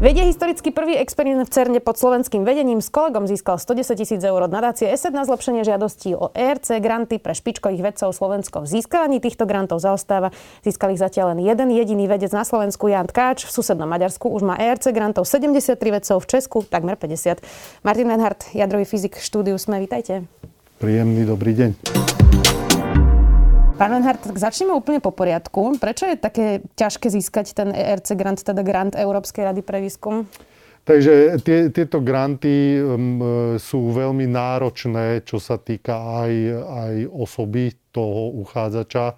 Vedie historicky prvý experiment v CERNE pod slovenským vedením s kolegom získal 110 tisíc eur od nadácie ESET na zlepšenie žiadostí o ERC granty pre špičkových vedcov Slovensko. V získavaní týchto grantov zaostáva. Získali zatiaľ len jeden jediný vedec na Slovensku, Jan Tkáč. V susednom Maďarsku už má ERC grantov 73 vedcov, v Česku takmer 50. Martin Lenhardt, jadrový fyzik, štúdiu Sme, vítajte. Príjemný dobrý deň. Pán Lenhardt, tak začneme úplne po poriadku. Prečo je také ťažké získať ten ERC grant, teda grant Európskej rady pre výskum? Takže tie, tieto granty um, sú veľmi náročné, čo sa týka aj, aj osoby toho uchádzača.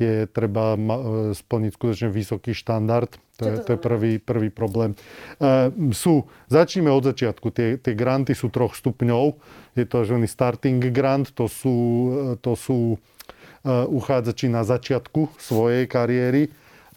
Je treba ma, e, splniť skutočne vysoký štandard. To, je, to je prvý, prvý problém. Uh, sú, začneme od začiatku. Tie, tie granty sú troch stupňov. Je to tzv. starting grant, to sú, to sú Eh, uchádzači na začiatku svojej kariéry.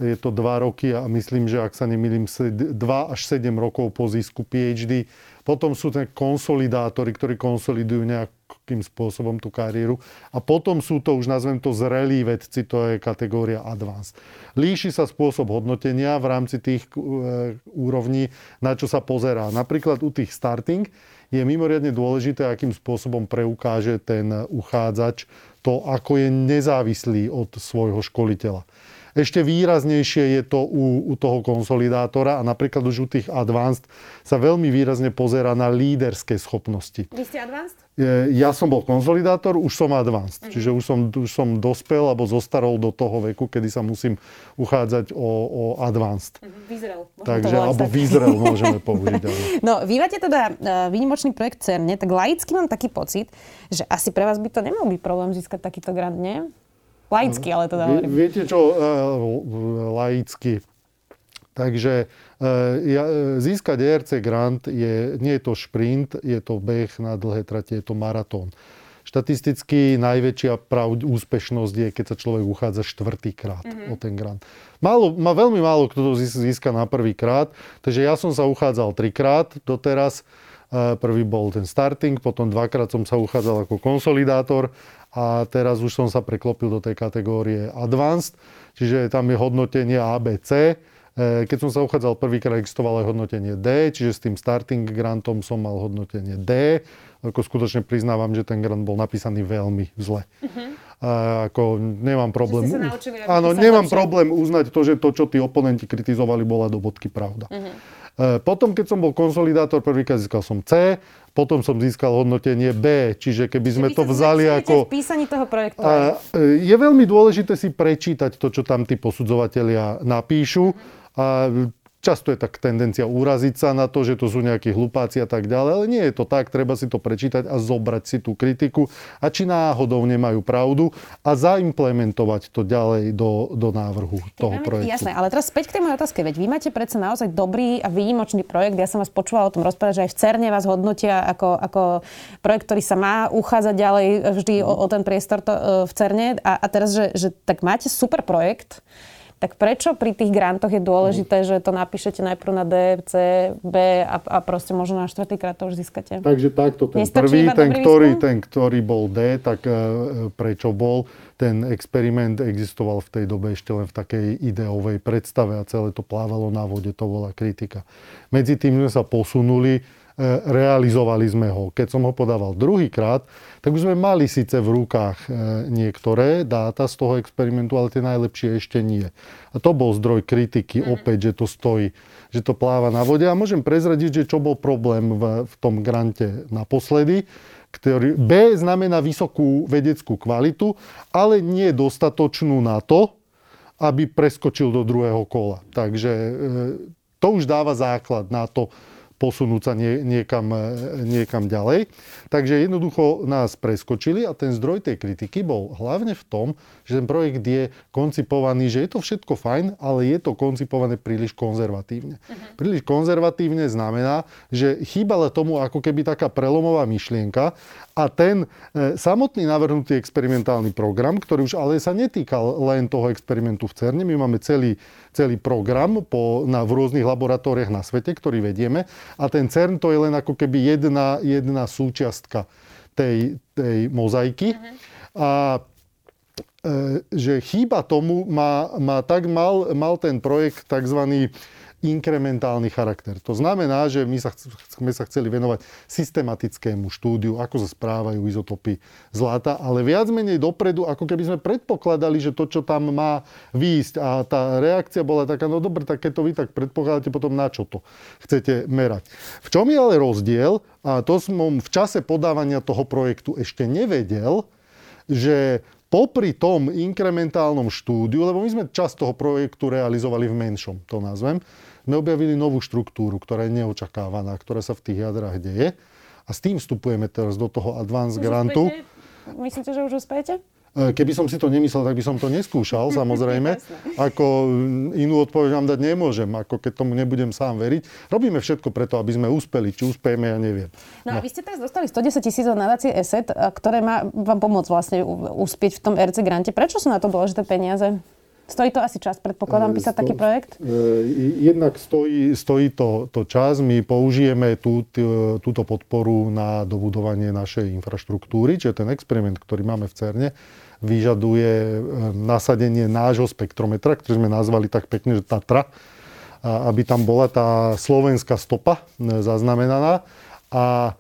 Je to 2 roky a myslím, že ak sa nemýlim, 2 až 7 rokov po zisku PhD. Potom sú ten konsolidátori, ktorí konsolidujú nejakým spôsobom tú kariéru. A potom sú to, už nazvem to, zrelí vedci, to je kategória advanced. Líši sa spôsob hodnotenia v rámci tých e, úrovní, na čo sa pozerá. Napríklad u tých starting je mimoriadne dôležité, akým spôsobom preukáže ten uchádzač to, ako je nezávislý od svojho školiteľa. Ešte výraznejšie je to u, u toho konsolidátora a napríklad už u tých advanced sa veľmi výrazne pozera na líderské schopnosti. Vy ste advanced? Ja som bol konsolidátor, už som advanced. Mm-hmm. Čiže už som, už som dospel alebo zostarol do toho veku, kedy sa musím uchádzať o, o advanced. Mm-hmm. Vyzrel. Takže, alebo vyzrel môžeme použiť. Ale. No, vy máte teda uh, výnimočný projekt CERNE, tak laicky mám taký pocit, že asi pre vás by to nemal byť problém získať takýto grant, nie? Laicky, ale teda hovorím. Viete čo, uh, laicky. Takže uh, ja, získať ERC grant je, nie je to šprint, je to beh na dlhé trate, je to maratón. Štatisticky najväčšia pravd, úspešnosť je, keď sa človek uchádza štvrtýkrát mm-hmm. o ten grant. Málo, má veľmi málo kto to získa na prvý krát, takže ja som sa uchádzal trikrát doteraz. Prvý bol ten starting, potom dvakrát som sa uchádzal ako konsolidátor a teraz už som sa preklopil do tej kategórie Advanced, čiže tam je hodnotenie ABC. E, keď som sa uchádzal prvýkrát, existovalo aj hodnotenie D, čiže s tým starting grantom som mal hodnotenie D. Ako skutočne priznávam, že ten grant bol napísaný veľmi zle. Uh-huh. A ako nemám problém... naučili, áno, nemám lepšie. problém uznať to, že to, čo tí oponenti kritizovali, bola do bodky pravda. Uh-huh. Potom, keď som bol konsolidátor, prvýkrát získal som C, potom som získal hodnotenie B, čiže keby sme to vzali ako... v písaní toho projektu. A, e, je veľmi dôležité si prečítať to, čo tam tí posudzovatelia napíšu. A Často je tak tendencia uraziť sa na to, že to sú nejakí hlupáci a tak ďalej, ale nie je to tak. Treba si to prečítať a zobrať si tú kritiku a či náhodou nemajú pravdu a zaimplementovať to ďalej do, do návrhu toho projektu. Jasné, ale teraz späť k tej mojej otázke. Veď vy máte predsa naozaj dobrý a výnimočný projekt. Ja som vás počúvala o tom rozprávať, že aj v CERNE vás hodnotia ako, ako projekt, ktorý sa má uchádzať ďalej vždy o, o ten priestor to, e, v CERNE. A, a teraz, že, že tak máte super projekt, tak prečo pri tých grantoch je dôležité, že to napíšete najprv na D, C, B a, a proste možno na štvrtýkrát to už získate? Takže takto, ten Nestačí prvý, ten ktorý, ten, ktorý bol D, tak uh, prečo bol? Ten experiment existoval v tej dobe ešte len v takej ideovej predstave a celé to plávalo na vode, to bola kritika. Medzi tým sme sa posunuli E, realizovali sme ho. Keď som ho podával druhýkrát, tak už sme mali síce v rukách e, niektoré dáta z toho experimentu, ale tie najlepšie ešte nie. A to bol zdroj kritiky mm-hmm. opäť, že to stojí, že to pláva na vode. A môžem prezradiť, že čo bol problém v, v tom grante naposledy, ktorý B znamená vysokú vedeckú kvalitu, ale nie dostatočnú na to, aby preskočil do druhého kola. Takže e, to už dáva základ na to, posunúť sa nie, niekam, e, niekam ďalej. Takže jednoducho nás preskočili a ten zdroj tej kritiky bol hlavne v tom, že ten projekt je koncipovaný, že je to všetko fajn, ale je to koncipované príliš konzervatívne. Uh-huh. Príliš konzervatívne znamená, že chýbala tomu ako keby taká prelomová myšlienka a ten e, samotný navrhnutý experimentálny program, ktorý už ale sa netýkal len toho experimentu v CERNE, my máme celý, celý program po, na, v rôznych laboratóriách na svete, ktorý vedieme a ten CERN to je len ako keby jedna, jedna súčiastka tej, tej mozaiky. Uh-huh. A e, že chýba tomu, má, má tak mal, mal ten projekt tzv inkrementálny charakter. To znamená, že my sa, sme sa chceli venovať systematickému štúdiu, ako sa správajú izotopy zlata, ale viac menej dopredu, ako keby sme predpokladali, že to, čo tam má výjsť a tá reakcia bola taká, no dobre, tak keď to vy tak predpokladáte, potom na čo to chcete merať. V čom je ale rozdiel, a to som v čase podávania toho projektu ešte nevedel, že popri tom inkrementálnom štúdiu, lebo my sme časť toho projektu realizovali v menšom, to nazvem, sme objavili novú štruktúru, ktorá je neočakávaná, ktorá sa v tých jadrách deje. A s tým vstupujeme teraz do toho advance už grantu. Myslíte, že už uspejete? E, keby som si to nemyslel, tak by som to neskúšal, samozrejme. Ako inú odpoveď vám dať nemôžem, ako keď tomu nebudem sám veriť. Robíme všetko preto, aby sme úspeli. Či úspejeme, ja neviem. No, no. a vy ste teraz dostali 110 tisíc od nadácie ESET, ktoré má vám pomôcť vlastne úspieť v tom RC grante. Prečo sú na to dôležité peniaze? Stojí to asi čas, predpokladám, e, písať Sto, taký projekt? E, jednak stojí, stojí to, to čas. My použijeme tú, túto podporu na dobudovanie našej infraštruktúry, čiže ten experiment, ktorý máme v CERNE, vyžaduje e, nasadenie nášho spektrometra, ktorý sme nazvali tak pekne, že Tatra, aby tam bola tá slovenská stopa zaznamenaná. A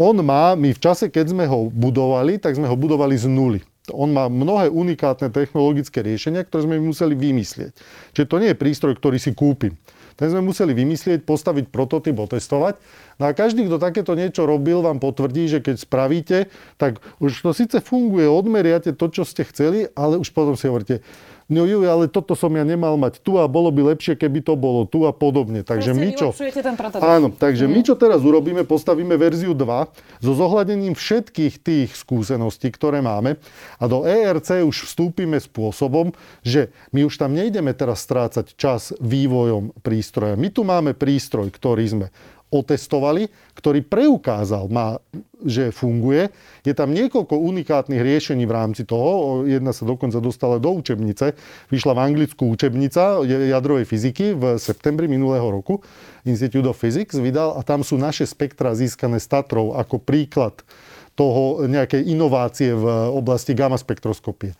on má, my v čase, keď sme ho budovali, tak sme ho budovali z nuly on má mnohé unikátne technologické riešenia, ktoré sme museli vymyslieť. Čiže to nie je prístroj, ktorý si kúpim. Ten sme museli vymyslieť, postaviť prototyp, otestovať. No a každý, kto takéto niečo robil, vám potvrdí, že keď spravíte, tak už to síce funguje, odmeriate to, čo ste chceli, ale už potom si hovoríte, no ju, ale toto som ja nemal mať tu a bolo by lepšie, keby to bolo tu a podobne. Takže my čo... Ten áno, takže mm. my čo teraz urobíme, postavíme verziu 2 so zohľadením všetkých tých skúseností, ktoré máme a do ERC už vstúpime spôsobom, že my už tam nejdeme teraz strácať čas vývojom prístroja. My tu máme prístroj, ktorý sme otestovali, ktorý preukázal, že funguje. Je tam niekoľko unikátnych riešení v rámci toho. Jedna sa dokonca dostala do učebnice. Vyšla v Anglicku učebnica jadrovej fyziky v septembri minulého roku. Institute of Physics vydal a tam sú naše spektra získané z Tatrov ako príklad toho nejakej inovácie v oblasti gamma spektroskopie.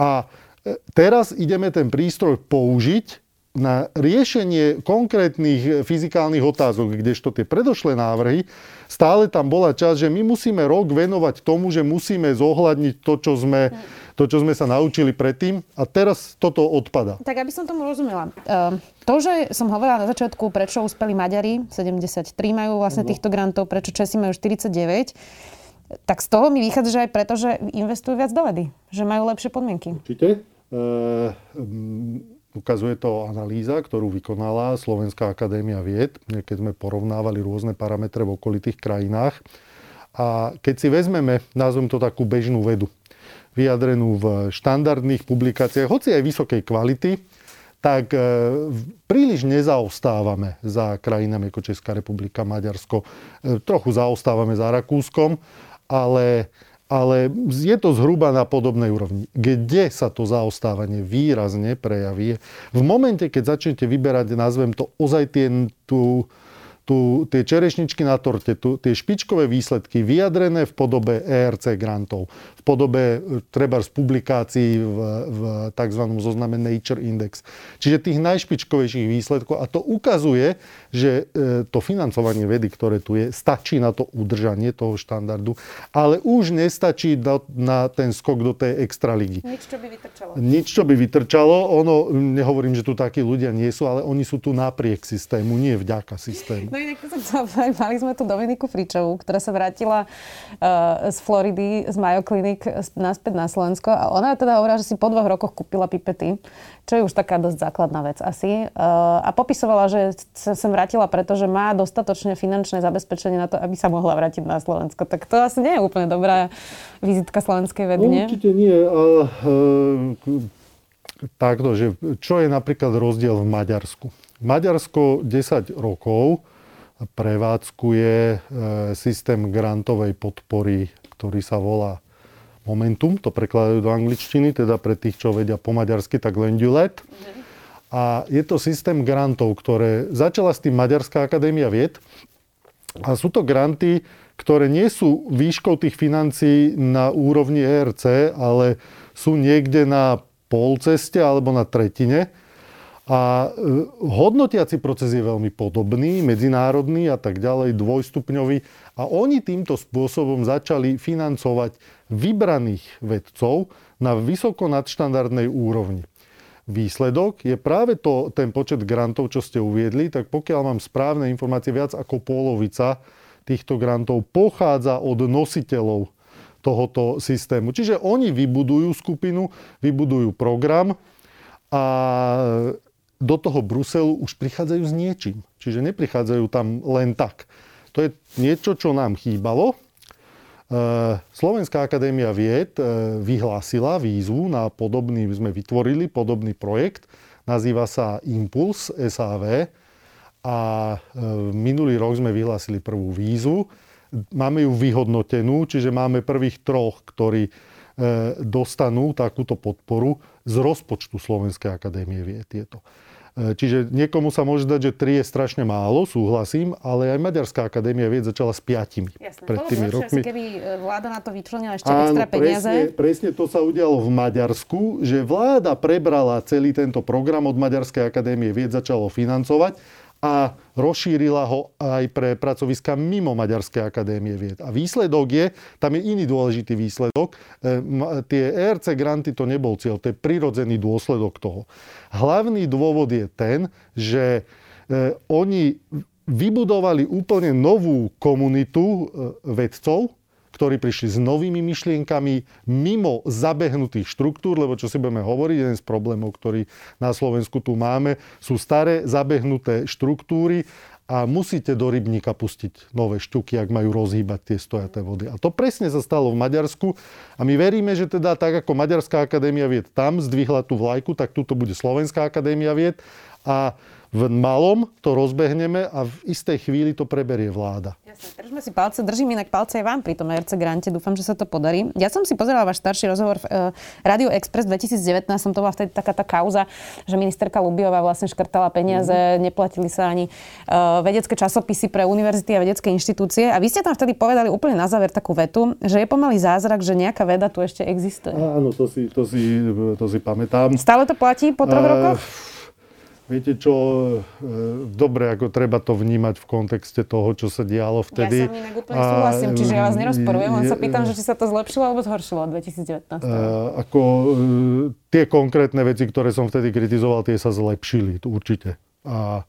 A e, teraz ideme ten prístroj použiť na riešenie konkrétnych fyzikálnych otázok, kdežto tie predošlé návrhy, stále tam bola časť, že my musíme rok venovať tomu, že musíme zohľadniť to, čo sme, to, čo sme sa naučili predtým a teraz toto odpada. Tak aby som tomu rozumela. Uh, to, že som hovorila na začiatku, prečo uspeli Maďari, 73 majú vlastne no. týchto grantov, prečo Česi majú 49, tak z toho mi vychádza, že aj preto, že investujú viac do vedy, že majú lepšie podmienky. Určite. Uh, Ukazuje to analýza, ktorú vykonala Slovenská akadémia vied, keď sme porovnávali rôzne parametre v okolitých krajinách. A keď si vezmeme, nazvem to takú bežnú vedu, vyjadrenú v štandardných publikáciách, hoci aj vysokej kvality, tak e, príliš nezaostávame za krajinami ako Česká republika, Maďarsko. E, trochu zaostávame za Rakúskom, ale ale je to zhruba na podobnej úrovni. Kde sa to zaostávanie výrazne prejaví? V momente, keď začnete vyberať, nazvem to, ozaj tie, tú, tú, tie čerešničky na torte, tú, tie špičkové výsledky vyjadrené v podobe ERC grantov, v podobe e, treba z publikácií v, v tzv. zozname Nature Index. Čiže tých najšpičkovejších výsledkov a to ukazuje, že e, to financovanie vedy, ktoré tu je, stačí na to udržanie toho štandardu, ale už nestačí na, na ten skok do tej extraligy. Nič, čo by vytrčalo. Nič, čo by vytrčalo. Ono, nehovorím, že tu takí ľudia nie sú, ale oni sú tu napriek systému, nie vďaka systému. No inak som mali sme tu Dominiku Fričovú, ktorá sa vrátila uh, z Floridy, z Mayo Clinic naspäť na Slovensko a ona teda hovorila, že si po dvoch rokoch kúpila pipety čo je už taká dosť základná vec asi. Eh, a popisovala, že sa sem vrátila, pretože má dostatočne finančné zabezpečenie na to, aby sa mohla vrátiť na Slovensko. Tak to asi nie je úplne dobrá vizitka slovenskej vedy, nie? Určite nie. Ale, e, takto, že čo je napríklad rozdiel v Maďarsku? Maďarsko 10 rokov prevádzkuje e, systém grantovej podpory, ktorý sa volá Momentum, to prekladajú do angličtiny, teda pre tých, čo vedia po maďarsky, tak Lendulet. A je to systém grantov, ktoré začala s tým Maďarská akadémia vied. A sú to granty, ktoré nie sú výškou tých financií na úrovni ERC, ale sú niekde na polceste alebo na tretine. A e, hodnotiaci proces je veľmi podobný, medzinárodný a tak ďalej, dvojstupňový. A oni týmto spôsobom začali financovať vybraných vedcov na vysoko nadštandardnej úrovni výsledok je práve to, ten počet grantov, čo ste uviedli, tak pokiaľ mám správne informácie, viac ako polovica týchto grantov pochádza od nositeľov tohoto systému. Čiže oni vybudujú skupinu, vybudujú program a do toho Bruselu už prichádzajú s niečím. Čiže neprichádzajú tam len tak. To je niečo, čo nám chýbalo Eh, Slovenská akadémia vied eh, vyhlásila výzvu na podobný, sme vytvorili podobný projekt, nazýva sa Impuls SAV a eh, minulý rok sme vyhlásili prvú výzvu. Máme ju vyhodnotenú, čiže máme prvých troch, ktorí dostanú takúto podporu z rozpočtu Slovenskej akadémie vied. Je to. E, čiže niekomu sa môže dať, že 3 je strašne málo, súhlasím, ale aj Maďarská akadémia vied začala s piatimi Jasné. pred tými Bolo rokmi. keby e, vláda na to vyčlenila ešte Áno, extra peniaze. Presne, presne to sa udialo v Maďarsku, že vláda prebrala celý tento program od Maďarskej akadémie vied, začalo financovať a rozšírila ho aj pre pracoviska mimo Maďarskej akadémie vied. A výsledok je, tam je iný dôležitý výsledok, e, tie ERC granty to nebol cieľ, to je prirodzený dôsledok toho. Hlavný dôvod je ten, že e, oni vybudovali úplne novú komunitu e, vedcov, ktorí prišli s novými myšlienkami mimo zabehnutých štruktúr, lebo čo si budeme hovoriť, jeden z problémov, ktorý na Slovensku tu máme, sú staré zabehnuté štruktúry a musíte do rybníka pustiť nové šťuky, ak majú rozhýbať tie stojaté vody. A to presne sa stalo v Maďarsku a my veríme, že teda tak ako Maďarská akadémia vied tam zdvihla tú vlajku, tak tu to bude Slovenská akadémia vied a v malom to rozbehneme a v istej chvíli to preberie vláda. Jasne, držme si palce, držím inak palce aj vám pri tom RC grante, dúfam, že sa to podarí. Ja som si pozerala váš starší rozhovor v uh, Radio Express 2019, som to bola vtedy taká tá kauza, že ministerka Lubiová vlastne škrtala peniaze, mm. neplatili sa ani uh, vedecké časopisy pre univerzity a vedecké inštitúcie. A vy ste tam vtedy povedali úplne na záver takú vetu, že je pomalý zázrak, že nejaká veda tu ešte existuje. Áno, to si, to si, to si pamätám. Stále to platí po troch uh, rokoch? Viete čo, e, dobre, ako treba to vnímať v kontexte toho, čo sa dialo vtedy. Ja sa inak úplne súhlasím, čiže ja vás nerozporujem, len sa pýtam, že či sa to zlepšilo alebo zhoršilo od 2019. Uh, ako uh, tie konkrétne veci, ktoré som vtedy kritizoval, tie sa zlepšili, určite. A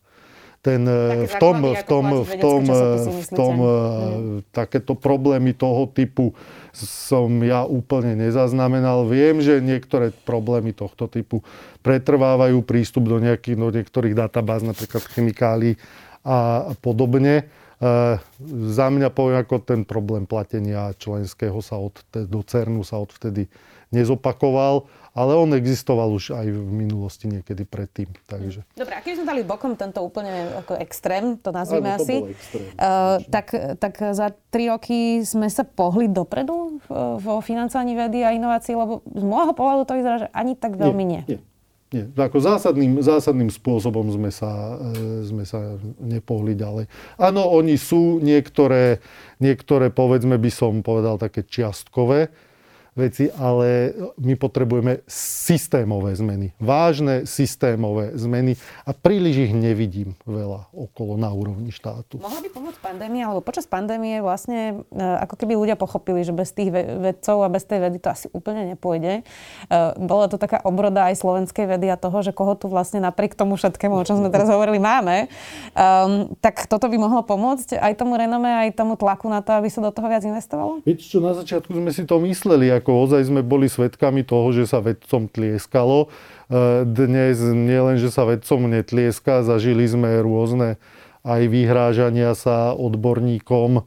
ten, e, v tom, v tom, v tom, v tom, hmm. takéto problémy toho typu som ja úplne nezaznamenal. Viem, že niektoré problémy tohto typu pretrvávajú prístup do, nejakých, do niektorých databáz, napríklad chemikálií a podobne. E, za mňa poviem, ako ten problém platenia členského sa od, do CERNu sa odvtedy nezopakoval ale on existoval už aj v minulosti niekedy predtým. Takže. Dobre, a keď sme dali bokom tento úplne ako extrém, to nazvime asi, uh, tak, tak za tri roky sme sa pohli dopredu vo financovaní vedy a inovácií, lebo z môjho pohľadu to vyzerá, že ani tak veľmi nie. nie. Nie, ako zásadným, zásadným spôsobom sme sa, e, sme sa nepohli ďalej. Áno, oni sú niektoré, niektoré, povedzme by som povedal, také čiastkové, veci, ale my potrebujeme systémové zmeny. Vážne systémové zmeny a príliš ich nevidím veľa okolo na úrovni štátu. Mohla by pomôcť pandémia, alebo počas pandémie vlastne e, ako keby ľudia pochopili, že bez tých vedcov a bez tej vedy to asi úplne nepôjde. E, bola to taká obroda aj slovenskej vedy a toho, že koho tu vlastne napriek tomu všetkému, o čom sme teraz hovorili, máme. Um, tak toto by mohlo pomôcť aj tomu renome, aj tomu tlaku na to, aby sa do toho viac investovalo? Viete čo, na začiatku sme si to mysleli, ako ozaj sme boli svedkami toho, že sa vedcom tlieskalo. E, dnes nielen, že sa vedcom netlieska, zažili sme rôzne aj vyhrážania sa odborníkom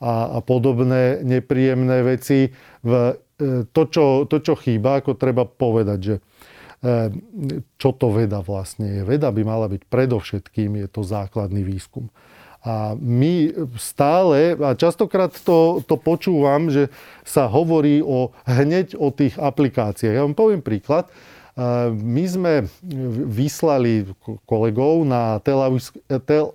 a, a podobné nepríjemné veci. V, e, to, čo, to, čo chýba, ako treba povedať, že e, čo to veda vlastne je. Veda by mala byť predovšetkým, je to základný výskum. A my stále, a častokrát to, to počúvam, že sa hovorí o, hneď o tých aplikáciách. Ja vám poviem príklad. My sme vyslali kolegov na Tel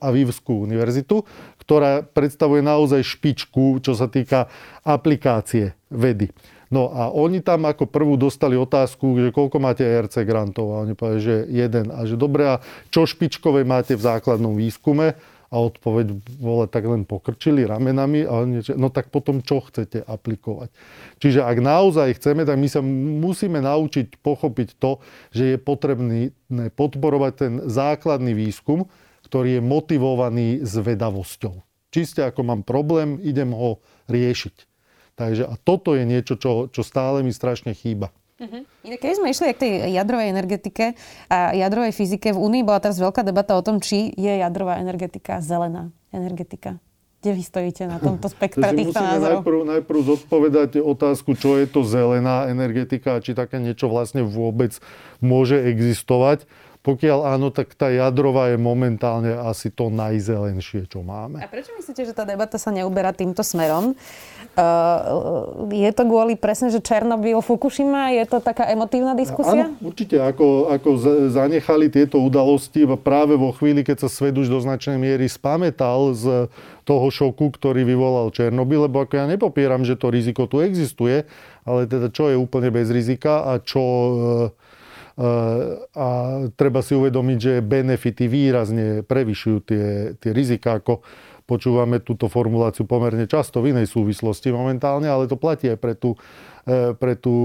Avivskú univerzitu, ktorá predstavuje naozaj špičku, čo sa týka aplikácie vedy. No a oni tam ako prvú dostali otázku, že koľko máte ERC grantov. A oni povedali, že jeden. A že dobre, a čo špičkové máte v základnom výskume? A odpoveď vole, tak len pokrčili ramenami a oni, no tak potom čo chcete aplikovať. Čiže ak naozaj chceme, tak my sa musíme naučiť pochopiť to, že je potrebné podporovať ten základný výskum, ktorý je motivovaný zvedavosťou. Čiste ako mám problém, idem ho riešiť. Takže a toto je niečo, čo, čo stále mi strašne chýba. Uh-huh. Keď sme išli k tej jadrovej energetike a jadrovej fyzike, v Únii bola teraz veľká debata o tom, či je jadrová energetika zelená energetika. Kde vy stojíte na tomto spektre týchto názorov? Najprv, najprv zodpovedať otázku, čo je to zelená energetika a či také niečo vlastne vôbec môže existovať. Pokiaľ áno, tak tá jadrová je momentálne asi to najzelenšie, čo máme. A prečo myslíte, že tá debata sa neuberá týmto smerom? Uh, je to kvôli presne, že Černobyl, Fukushima? Je to taká emotívna diskusia? Áno, určite. Ako, ako zanechali tieto udalosti práve vo chvíli, keď sa svet už do značnej miery spametal z toho šoku, ktorý vyvolal Černobyl, lebo ako ja nepopieram, že to riziko tu existuje, ale teda čo je úplne bez rizika a čo uh, a treba si uvedomiť, že benefity výrazne prevyšujú tie, tie rizika, ako počúvame túto formuláciu pomerne často v inej súvislosti momentálne, ale to platí aj pre tú, e, pre tú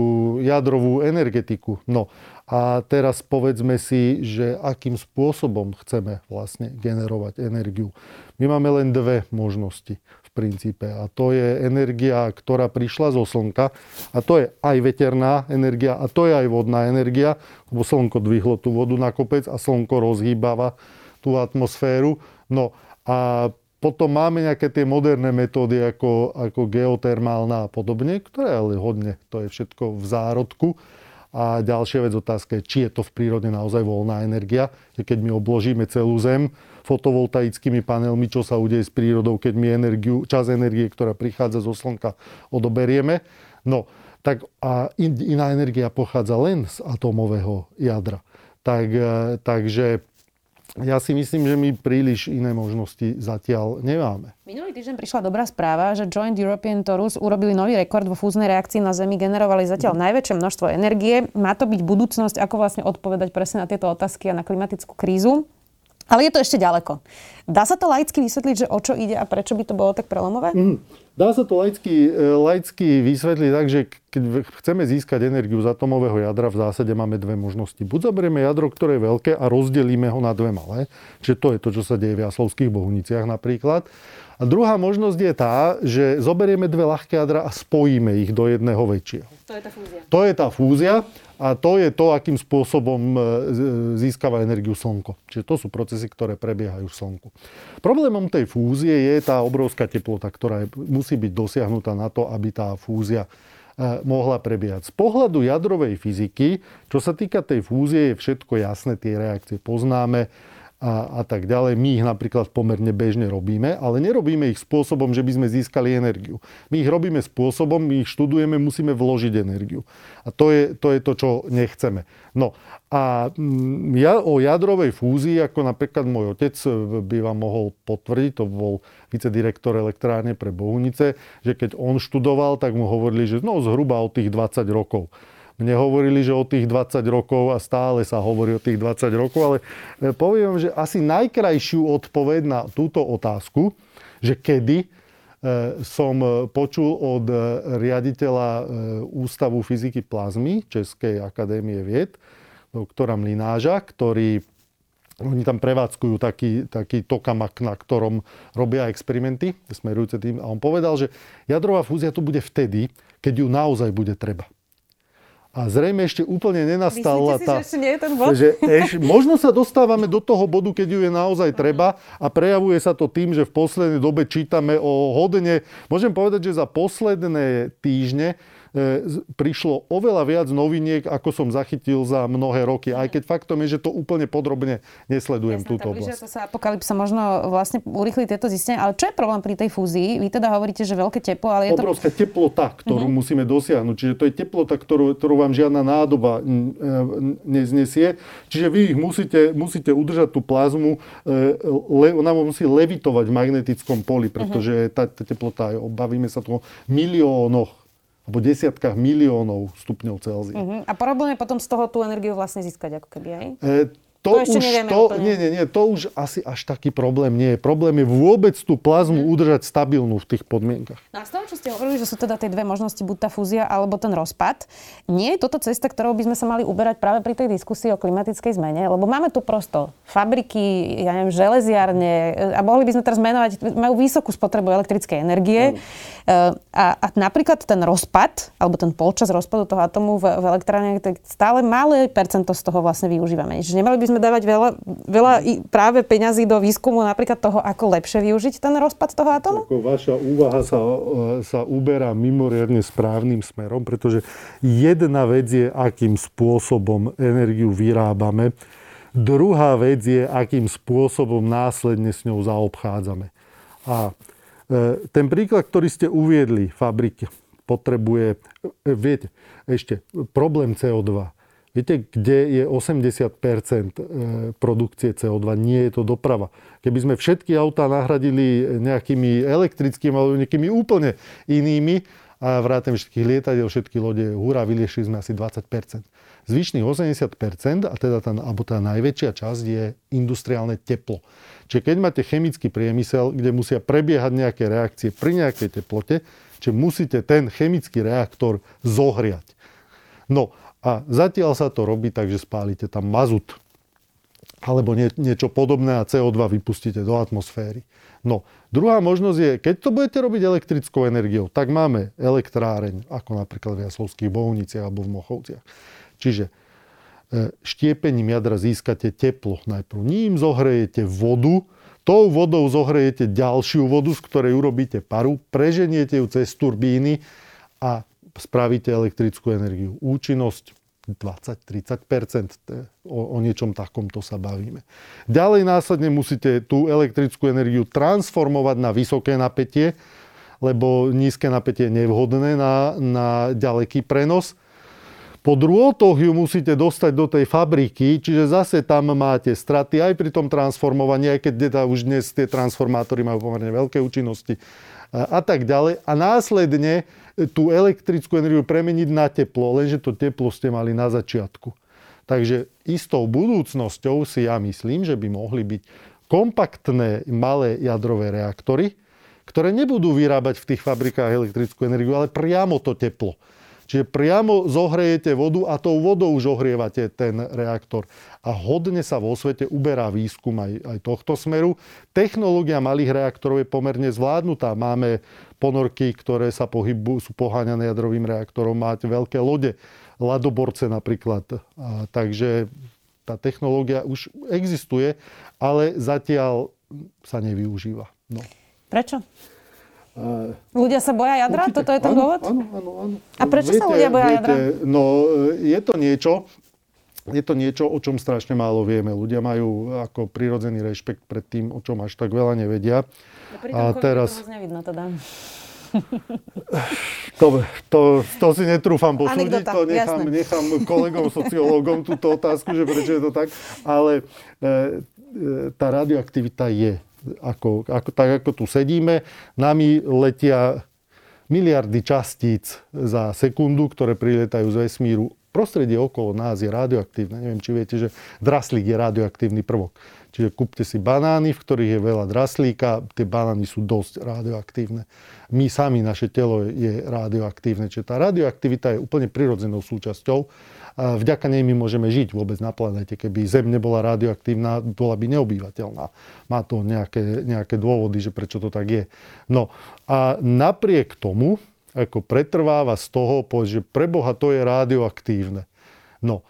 jadrovú energetiku. No a teraz povedzme si, že akým spôsobom chceme vlastne generovať energiu. My máme len dve možnosti princípe. A to je energia, ktorá prišla zo Slnka. A to je aj veterná energia a to je aj vodná energia, lebo Slnko dvihlo tú vodu na kopec a Slnko rozhýbava tú atmosféru. No a potom máme nejaké tie moderné metódy ako, ako geotermálna a podobne, ktoré ale hodne, to je všetko v zárodku. A ďalšia vec otázka je, či je to v prírode naozaj voľná energia, keď my obložíme celú Zem fotovoltaickými panelmi, čo sa udeje s prírodou, keď my energiu, čas energie, ktorá prichádza zo Slnka, odoberieme. No, tak a iná energia pochádza len z atómového jadra. Tak, e, takže ja si myslím, že my príliš iné možnosti zatiaľ nemáme. Minulý týždeň prišla dobrá správa, že Joint European Torus urobili nový rekord vo fúznej reakcii na Zemi, generovali zatiaľ mm. najväčšie množstvo energie. Má to byť budúcnosť, ako vlastne odpovedať presne na tieto otázky a na klimatickú krízu. Ale je to ešte ďaleko. Dá sa to laicky vysvetliť, že o čo ide a prečo by to bolo tak prelomové? Mm. Dá sa to laicky, e, laicky vysvetliť tak, že keď chceme získať energiu z atomového jadra, v zásade máme dve možnosti. Buď zoberieme jadro, ktoré je veľké a rozdelíme ho na dve malé. Čiže to je to, čo sa deje v Jaslovských bohuniciach napríklad. A druhá možnosť je tá, že zoberieme dve ľahké jadra a spojíme ich do jedného väčšieho. To je tá fúzia. To je tá fúzia. A to je to, akým spôsobom e, získava energiu Slnko. Čiže to sú procesy, ktoré prebiehajú v Slnku. Problémom tej fúzie je tá obrovská teplota, ktorá je, musí byť dosiahnutá na to, aby tá fúzia e, mohla prebiehať. Z pohľadu jadrovej fyziky, čo sa týka tej fúzie, je všetko jasné, tie reakcie poznáme a, a tak ďalej. My ich napríklad pomerne bežne robíme, ale nerobíme ich spôsobom, že by sme získali energiu. My ich robíme spôsobom, my ich študujeme, musíme vložiť energiu. A to je to, je to čo nechceme. No a mm, ja o jadrovej fúzii, ako napríklad môj otec by vám mohol potvrdiť, to bol vicedirektor elektrárne pre Bohunice, že keď on študoval, tak mu hovorili, že no zhruba o tých 20 rokov. Mne hovorili, že o tých 20 rokov a stále sa hovorí o tých 20 rokov, ale e, poviem, že asi najkrajšiu odpoveď na túto otázku, že kedy e, som počul od riaditeľa e, Ústavu fyziky plazmy Českej akadémie vied, doktora Mlináža, ktorý oni tam prevádzkujú taký, taký tokamak, na ktorom robia experimenty smerujúce tým. A on povedal, že jadrová fúzia tu bude vtedy, keď ju naozaj bude treba. A zrejme ešte úplne nenastala tá... Si, že ešte nie je ten bod? Že eš, možno sa dostávame do toho bodu, keď ju je naozaj treba a prejavuje sa to tým, že v poslednej dobe čítame o hodne... Môžem povedať, že za posledné týždne prišlo oveľa viac noviniek, ako som zachytil za mnohé roky. Aj keď faktom je, že to úplne podrobne nesledujem Jasne, túto oblasť. To sa apokalypsa možno vlastne urýchli tieto zistenia. Ale čo je problém pri tej fúzii? Vy teda hovoríte, že veľké teplo, ale je to... Obrovská teplota, ktorú uh-huh. musíme dosiahnuť. Čiže to je teplota, ktorú, ktorú vám žiadna nádoba neznesie. Čiže vy ich musíte, musíte udržať tú plazmu, le, ona musí levitovať v magnetickom poli, pretože uh-huh. tá, tá teplota, bavíme sa tu o miliónoch alebo desiatkách miliónov stupňov Celzia. Uh-huh. A problém je potom z toho tú energiu vlastne získať ako keby aj? E, to, to už, to, úplne. Nie, nie, nie, to už asi až taký problém nie je. Problém je vôbec tú plazmu mm. udržať stabilnú v tých podmienkach. No a z toho, čo ste hovorili, že sú teda tie dve možnosti, buď tá fúzia alebo ten rozpad, nie je toto cesta, ktorou by sme sa mali uberať práve pri tej diskusii o klimatickej zmene? Lebo máme tu prosto fabriky, ja neviem, železiarne a mohli by sme teraz menovať, majú vysokú spotrebu elektrickej energie. Mm. A, a napríklad ten rozpad, alebo ten polčas rozpadu toho atomu v, v elektrárne, stále malé percento z toho vlastne využívame. Čiže nemali by sme dávať veľa, veľa práve peňazí do výskumu napríklad toho, ako lepšie využiť ten rozpad toho atomu? Ako vaša úvaha sa, sa uberá mimoriadne správnym smerom, pretože jedna vec je, akým spôsobom energiu vyrábame. Druhá vec je, akým spôsobom následne s ňou zaobchádzame. A e, ten príklad, ktorý ste uviedli, fabriky, potrebuje, e, viete, ešte problém CO2 Viete, kde je 80 e, produkcie CO2? Nie je to doprava. Keby sme všetky autá nahradili nejakými elektrickými alebo nejakými úplne inými, a vrátem všetkých lietadiel, všetky lode, hurá, vyliešili sme asi 20% Zvyšných 80 a teda tá, alebo tá najväčšia časť je industriálne teplo. Čiže keď máte chemický priemysel, kde musia prebiehať nejaké reakcie pri nejakej teplote, čiže musíte ten chemický reaktor zohriať. No a zatiaľ sa to robí tak, že spálite tam mazut alebo nie, niečo podobné a CO2 vypustíte do atmosféry. No, druhá možnosť je, keď to budete robiť elektrickou energiou, tak máme elektráreň, ako napríklad v Jaslovských Bohuniciach alebo v Mochovciach. Čiže e, štiepením jadra získate teplo. Najprv ním zohrejete vodu, tou vodou zohrejete ďalšiu vodu, z ktorej urobíte paru, preženiete ju cez turbíny a spravíte elektrickú energiu. Účinnosť 20-30% o, o niečom takomto sa bavíme. Ďalej následne musíte tú elektrickú energiu transformovať na vysoké napätie, lebo nízke napätie je nevhodné na, na ďaleký prenos. Po drôtoch ju musíte dostať do tej fabriky, čiže zase tam máte straty aj pri tom transformovaní, aj keď teda už dnes tie transformátory majú pomerne veľké účinnosti a tak ďalej. A následne tú elektrickú energiu premeniť na teplo, lenže to teplo ste mali na začiatku. Takže istou budúcnosťou si ja myslím, že by mohli byť kompaktné malé jadrové reaktory, ktoré nebudú vyrábať v tých fabrikách elektrickú energiu, ale priamo to teplo. Čiže priamo zohrejete vodu a tou vodou už ohrievate ten reaktor. A hodne sa vo svete uberá výskum aj, aj tohto smeru. Technológia malých reaktorov je pomerne zvládnutá. Máme ponorky, ktoré sa pohybujú, sú poháňané jadrovým reaktorom. Máte veľké lode, ladoborce napríklad. A, takže tá technológia už existuje, ale zatiaľ sa nevyužíva. No. Prečo? Ľudia sa boja jadra? Určite. Toto je ten áno, dôvod? Áno, áno, áno. A prečo viete, sa ľudia boja viete, jadra? No, je to niečo, je to niečo, o čom strašne málo vieme. Ľudia majú ako prirodzený rešpekt pred tým, o čom až tak veľa nevedia. No, a teraz... To nevidno teda. To, to, to si netrúfam posúdiť, to nechám, nechám kolegom, sociológom túto otázku, že prečo je to tak. Ale e, e, tá radioaktivita je ako, ako, tak ako tu sedíme, nami letia miliardy častíc za sekundu, ktoré priletajú z vesmíru. Prostredie okolo nás je radioaktívne. Neviem, či viete, že draslík je radioaktívny prvok. Čiže kúpte si banány, v ktorých je veľa draslíka. Tie banány sú dosť radioaktívne. My sami, naše telo je radioaktívne. Čiže tá radioaktivita je úplne prirodzenou súčasťou vďaka nej my môžeme žiť vôbec na planete. Keby Zem nebola radioaktívna, bola by neobyvateľná. Má to nejaké, nejaké dôvody, že prečo to tak je. No a napriek tomu, ako pretrváva z toho, že pre Boha to je radioaktívne. No,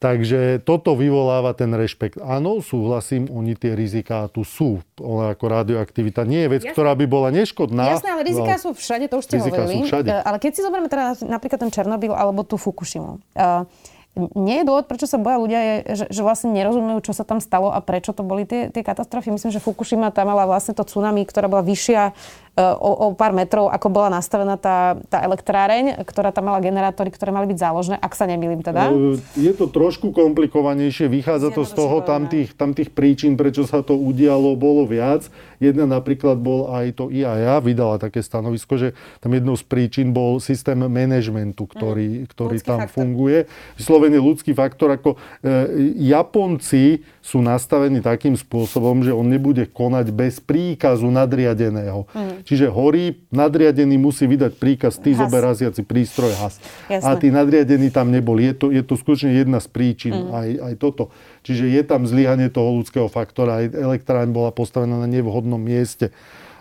Takže toto vyvoláva ten rešpekt. Áno, súhlasím, oni tie riziká tu sú. Ona ako radioaktivita nie je vec, Jasne. ktorá by bola neškodná. Jasné, ale riziká no, sú všade, to už ste hovorili. E, ale keď si zoberieme teda napríklad ten Černobyl alebo tú Fukushimu. Uh, nie je dôvod, prečo sa boja ľudia, je, že, že vlastne nerozumujú, čo sa tam stalo a prečo to boli tie, tie katastrofy. Myslím, že Fukushima tam mala vlastne to tsunami, ktorá bola vyššia o, o pár metrov, ako bola nastavená tá, tá elektráreň, ktorá tam mala generátory, ktoré mali byť záložné, ak sa nemýlim teda. E, je to trošku komplikovanejšie, vychádza to z toho, tam tých, tam tých príčin, prečo sa to udialo, bolo viac. Jedna napríklad bol aj to IAA, vydala také stanovisko, že tam jednou z príčin bol systém manažmentu, ktorý, mm. ktorý tam faktor. funguje. Vyslovene ľudský faktor, ako e, Japonci sú nastavení takým spôsobom, že on nebude konať bez príkazu nadriadeného. Mm. Čiže horí, nadriadený musí vydať príkaz, ty zober raziaci prístroj has. Jasne. A tí nadriadení tam neboli. Je to, je to skutočne jedna z príčin, mm. aj, aj toto. Čiže je tam zlyhanie toho ľudského faktora. Aj elektráň bola postavená na nevhodnom mieste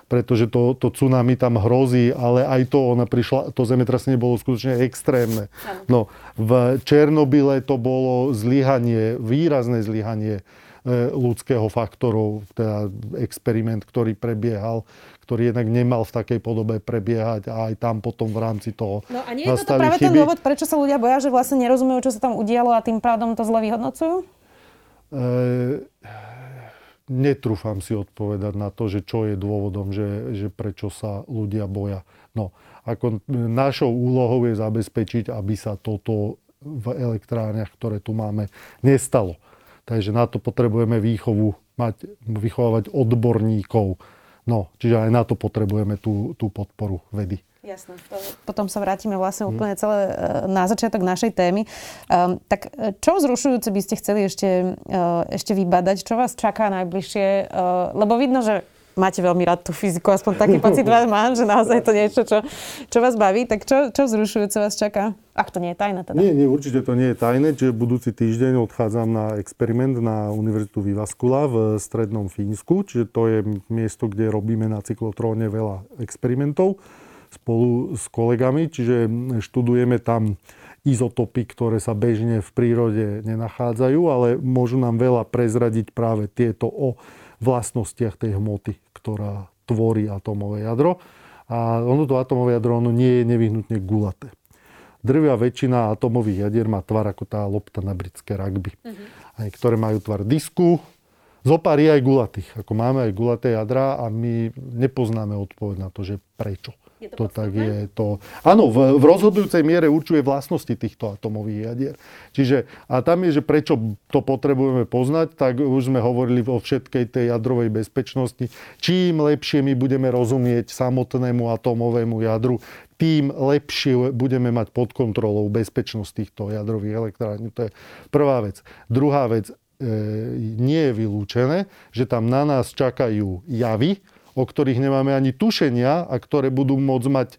pretože to, to tsunami tam hrozí, ale aj to, ona prišla, to zemetrasenie bolo skutočne extrémne. No, v Černobyle to bolo zlyhanie, výrazné zlyhanie e, ľudského faktorov, teda experiment, ktorý prebiehal, ktorý jednak nemal v takej podobe prebiehať a aj tam potom v rámci toho No a nie je to práve chyby. ten dôvod, prečo sa ľudia boja, že vlastne nerozumejú, čo sa tam udialo a tým pádom to zle vyhodnocujú? E, netrúfam si odpovedať na to, že čo je dôvodom, že, že prečo sa ľudia boja. No, ako našou úlohou je zabezpečiť, aby sa toto v elektrárniach, ktoré tu máme, nestalo. Takže na to potrebujeme výchovu, mať, vychovávať odborníkov, No, čiže aj na to potrebujeme tú, tú podporu vedy. Jasné. Potom sa vrátime vlastne mhm. úplne celé e, na začiatok našej témy. Um, tak e, čo zrušujúce by ste chceli ešte, uh, ešte vybadať? Čo vás čaká najbližšie? Uh, lebo vidno, že máte veľmi rád tú fyziku, aspoň taký pocit vás mám, že naozaj to niečo, čo, čo vás baví. Tak čo, čo vzrušujúce vás čaká? Ak to nie je tajné teda. Nie, nie, určite to nie je tajné. Čiže budúci týždeň odchádzam na experiment na Univerzitu Vivaskula v strednom Fínsku. Čiže to je miesto, kde robíme na cyklotróne veľa experimentov spolu s kolegami. Čiže študujeme tam izotopy, ktoré sa bežne v prírode nenachádzajú, ale môžu nám veľa prezradiť práve tieto o vlastnostiach tej hmoty, ktorá tvorí atómové jadro. A ono to atómové jadro ono nie je nevyhnutne gulaté. Drvia väčšina atómových jadier má tvar ako tá lopta na britské rugby. Uh-huh. Aj ktoré majú tvar disku, Zopár je aj gulatých. Ako máme aj gulaté jadra a my nepoznáme odpoveď na to, že prečo. Je to, to tak je to. Áno, v, v rozhodujúcej miere určuje vlastnosti týchto atomových jadier. Čiže, a tam je, že prečo to potrebujeme poznať, tak už sme hovorili o všetkej tej jadrovej bezpečnosti. Čím lepšie my budeme rozumieť samotnému atomovému jadru, tým lepšie budeme mať pod kontrolou bezpečnosť týchto jadrových elektrární. To je prvá vec. Druhá vec, e, nie je vylúčené, že tam na nás čakajú javy, o ktorých nemáme ani tušenia a ktoré budú môcť mať,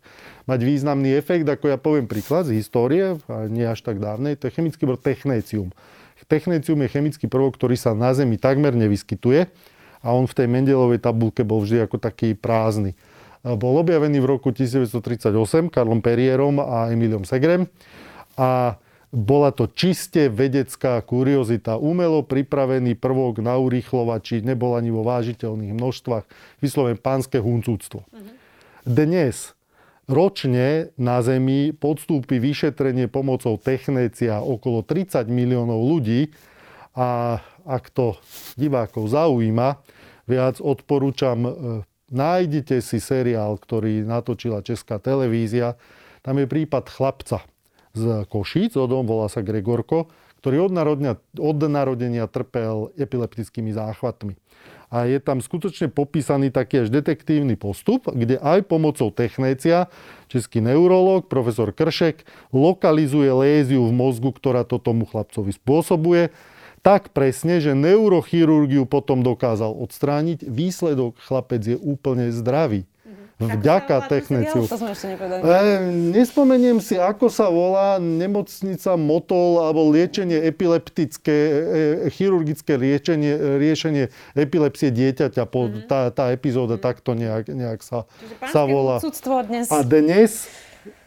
mať významný efekt. Ako ja poviem príklad z histórie, a nie až tak dávnej, to je chemický prvok technécium. Technécium je chemický prvok, ktorý sa na Zemi takmer nevyskytuje a on v tej Mendelovej tabulke bol vždy ako taký prázdny. Bol objavený v roku 1938 Karlom Perrierom a Emiliom Segrem a bola to čiste vedecká kuriozita. Umelo pripravený prvok na urýchlovači, nebol ani vo vážiteľných množstvách. Vysloven pánske huncúctvo. Uh-huh. Dnes ročne na Zemi podstúpi vyšetrenie pomocou technécia okolo 30 miliónov ľudí a ak to divákov zaujíma, viac odporúčam, e, nájdite si seriál, ktorý natočila Česká televízia. Tam je prípad chlapca, z Košíc, odom volá sa Gregorko, ktorý od narodenia, od narodenia trpel epileptickými záchvatmi. A je tam skutočne popísaný taký až detektívny postup, kde aj pomocou technécia, český neurolog, profesor Kršek, lokalizuje léziu v mozgu, ktorá to tomu chlapcovi spôsobuje, tak presne, že neurochirurgiu potom dokázal odstrániť. Výsledok chlapec je úplne zdravý. Vďaka techneciu. To sme ešte nepovedali. E, nespomeniem si, ako sa volá nemocnica Motol alebo liečenie epileptické, e, chirurgické liečenie, riešenie epilepsie dieťaťa. Po, mm-hmm. tá, tá epizóda mm-hmm. takto nejak, nejak sa, sa volá. Dnes... A dnes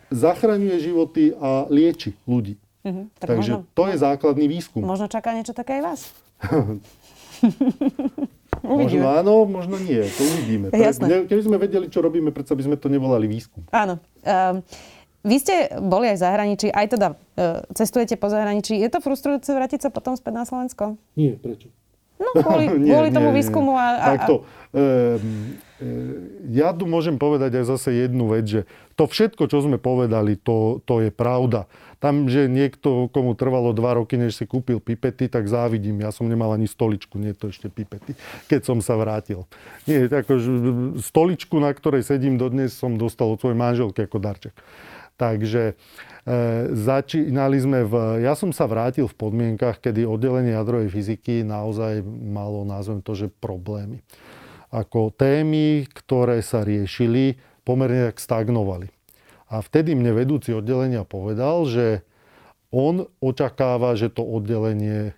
zachraňuje životy a lieči ľudí. Uh-huh. Tak Takže možno, to je základný výskum. Možno čaká niečo také aj vás? možno áno, možno nie. To uvidíme. Jasné. Keby sme vedeli, čo robíme, predsa by sme to nevolali výskum. Áno. Um, vy ste boli aj v zahraničí, aj teda uh, cestujete po zahraničí. Je to frustrujúce vrátiť sa potom späť na Slovensko? Nie, prečo? No, kvôli, nie, kvôli nie, tomu nie, výskumu. A, a, Takto. Um, ja tu môžem povedať aj zase jednu vec, že to všetko, čo sme povedali, to, to je pravda. Tam, že niekto, komu trvalo dva roky, než si kúpil pipety, tak závidím. Ja som nemal ani stoličku, nie to ešte pipety, keď som sa vrátil. Nie, ako, stoličku, na ktorej sedím dodnes, som dostal od svojej manželky ako darček. Takže e, začínali sme v... Ja som sa vrátil v podmienkach, kedy oddelenie jadrovej fyziky naozaj malo, názvem to, že problémy. Ako témy, ktoré sa riešili, pomerne tak stagnovali. A vtedy mne vedúci oddelenia povedal, že on očakáva, že to oddelenie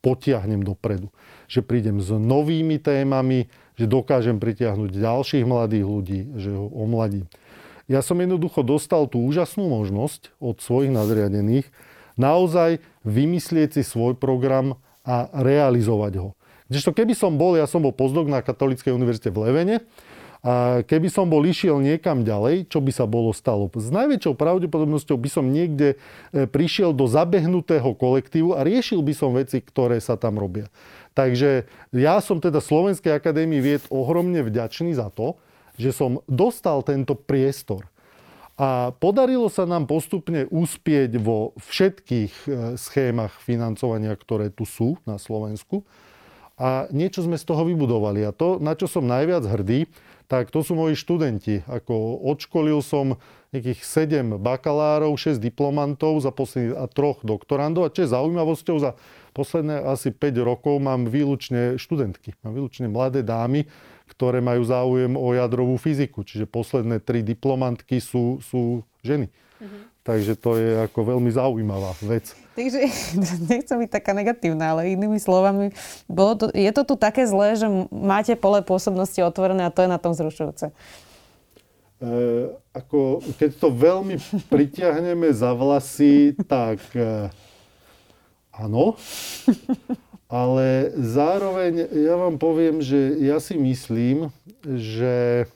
potiahnem dopredu. Že prídem s novými témami, že dokážem pritiahnuť ďalších mladých ľudí, že ho omladím. Ja som jednoducho dostal tú úžasnú možnosť od svojich nadriadených naozaj vymyslieť si svoj program a realizovať ho. Kdežto keby som bol, ja som bol pozdok na Katolíckej univerzite v Levene, a keby som bol išiel niekam ďalej, čo by sa bolo stalo? S najväčšou pravdepodobnosťou by som niekde e, prišiel do zabehnutého kolektívu a riešil by som veci, ktoré sa tam robia. Takže ja som teda Slovenskej akadémii vied ohromne vďačný za to, že som dostal tento priestor. A podarilo sa nám postupne uspieť vo všetkých e, schémach financovania, ktoré tu sú na Slovensku. A niečo sme z toho vybudovali. A to, na čo som najviac hrdý, tak to sú moji študenti. Ako odškolil som nejakých 7 bakalárov, 6 diplomantov za posledných a troch doktorandov. A čo je zaujímavosťou, za posledné asi 5 rokov mám výlučne študentky. Mám výlučne mladé dámy, ktoré majú záujem o jadrovú fyziku. Čiže posledné tri diplomantky sú, sú ženy. Mm-hmm. Takže to je ako veľmi zaujímavá vec. Takže nechcem byť taká negatívna, ale inými slovami, bolo to, je to tu také zlé, že máte pole pôsobnosti otvorené a to je na tom zrušujúce. E, ako, keď to veľmi pritiahneme za vlasy, tak e, áno. Ale zároveň ja vám poviem, že ja si myslím, že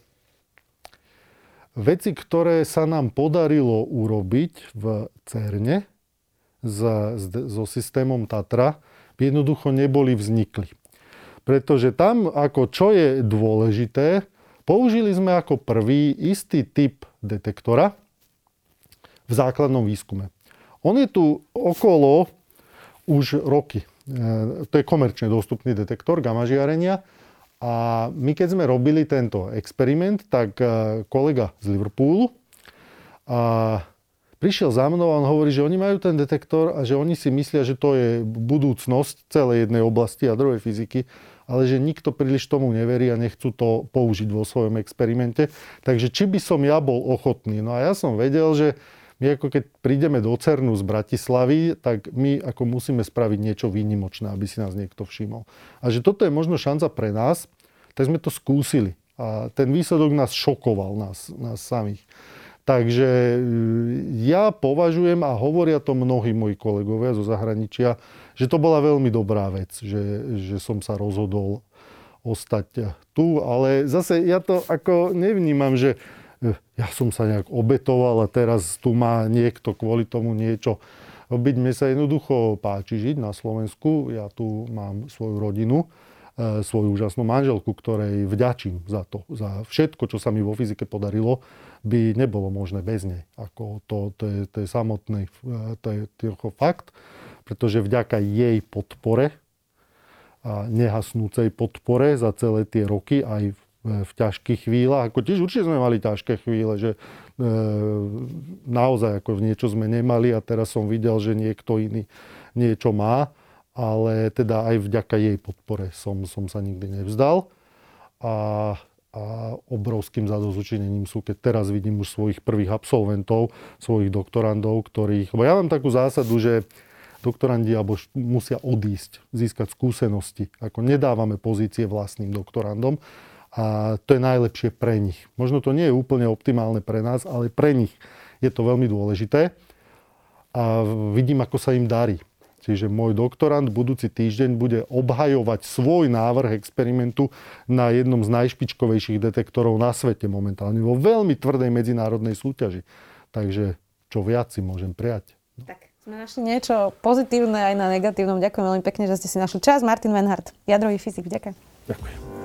veci, ktoré sa nám podarilo urobiť v CERNE so systémom Tatra, by jednoducho neboli vznikli. Pretože tam, ako čo je dôležité, použili sme ako prvý istý typ detektora v základnom výskume. On je tu okolo už roky. E, to je komerčne dostupný detektor gamma žiarenia a my keď sme robili tento experiment, tak e, kolega z Liverpoolu a prišiel za mnou a on hovorí, že oni majú ten detektor a že oni si myslia, že to je budúcnosť celej jednej oblasti jadrovej fyziky, ale že nikto príliš tomu neverí a nechcú to použiť vo svojom experimente. Takže či by som ja bol ochotný? No a ja som vedel, že my ako keď prídeme do Cernu z Bratislavy, tak my ako musíme spraviť niečo výnimočné, aby si nás niekto všimol. A že toto je možno šanca pre nás, tak sme to skúsili. A ten výsledok nás šokoval, nás, nás samých. Takže e, ja považujem, a hovoria to mnohí moji kolegovia zo zahraničia, že to bola veľmi dobrá vec, že, že som sa rozhodol ostať tu. Ale zase ja to ako nevnímam, že ja som sa nejak obetoval a teraz tu má niekto kvôli tomu niečo robiť. Mne sa jednoducho páči žiť na Slovensku. Ja tu mám svoju rodinu, e, svoju úžasnú manželku, ktorej vďačím za to. Za všetko, čo sa mi vo fyzike podarilo, by nebolo možné bez nej. Ako to, to, je, to je samotný e, to je fakt, pretože vďaka jej podpore a nehasnúcej podpore za celé tie roky aj v ťažkých chvíľach. Ako tiež určite sme mali ťažké chvíle, že e, naozaj ako niečo sme nemali a teraz som videl, že niekto iný niečo má, ale teda aj vďaka jej podpore som, som sa nikdy nevzdal. A, a obrovským zadozučinením sú, keď teraz vidím už svojich prvých absolventov, svojich doktorandov, ktorých... Bo ja mám takú zásadu, že doktorandi alebo musia odísť, získať skúsenosti. Ako nedávame pozície vlastným doktorandom, a to je najlepšie pre nich. Možno to nie je úplne optimálne pre nás, ale pre nich je to veľmi dôležité. a vidím, ako sa im darí. Čiže môj doktorant budúci týždeň bude obhajovať svoj návrh experimentu na jednom z najšpičkovejších detektorov na svete momentálne, vo veľmi tvrdej medzinárodnej súťaži. Takže čo viac si môžem prijať. No. Tak sme našli niečo pozitívne aj na negatívnom. Ďakujem veľmi pekne, že ste si našli čas. Martin Wenhardt, jadrový fyzik. Ďakujem. Ďakujem.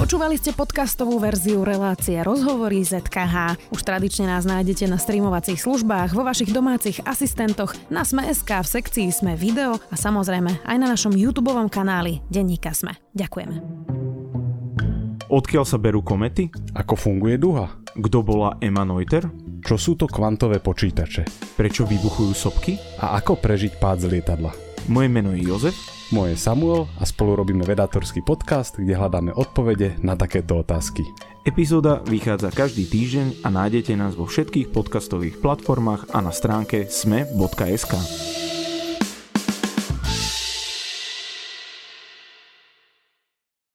Počúvali ste podcastovú verziu relácie Rozhovory ZKH. Už tradične nás nájdete na streamovacích službách, vo vašich domácich asistentoch, na Sme.sk, v sekcii Sme video a samozrejme aj na našom YouTube kanáli Denníka Sme. Ďakujeme. Odkiaľ sa berú komety? Ako funguje duha? Kto bola Emma Noiter? Čo sú to kvantové počítače? Prečo vybuchujú sopky? A ako prežiť pád z lietadla? Moje meno je Jozef moje Samuel a spolu robíme vedátorský podcast, kde hľadáme odpovede na takéto otázky. Epizóda vychádza každý týždeň a nájdete nás vo všetkých podcastových platformách a na stránke sme.sk.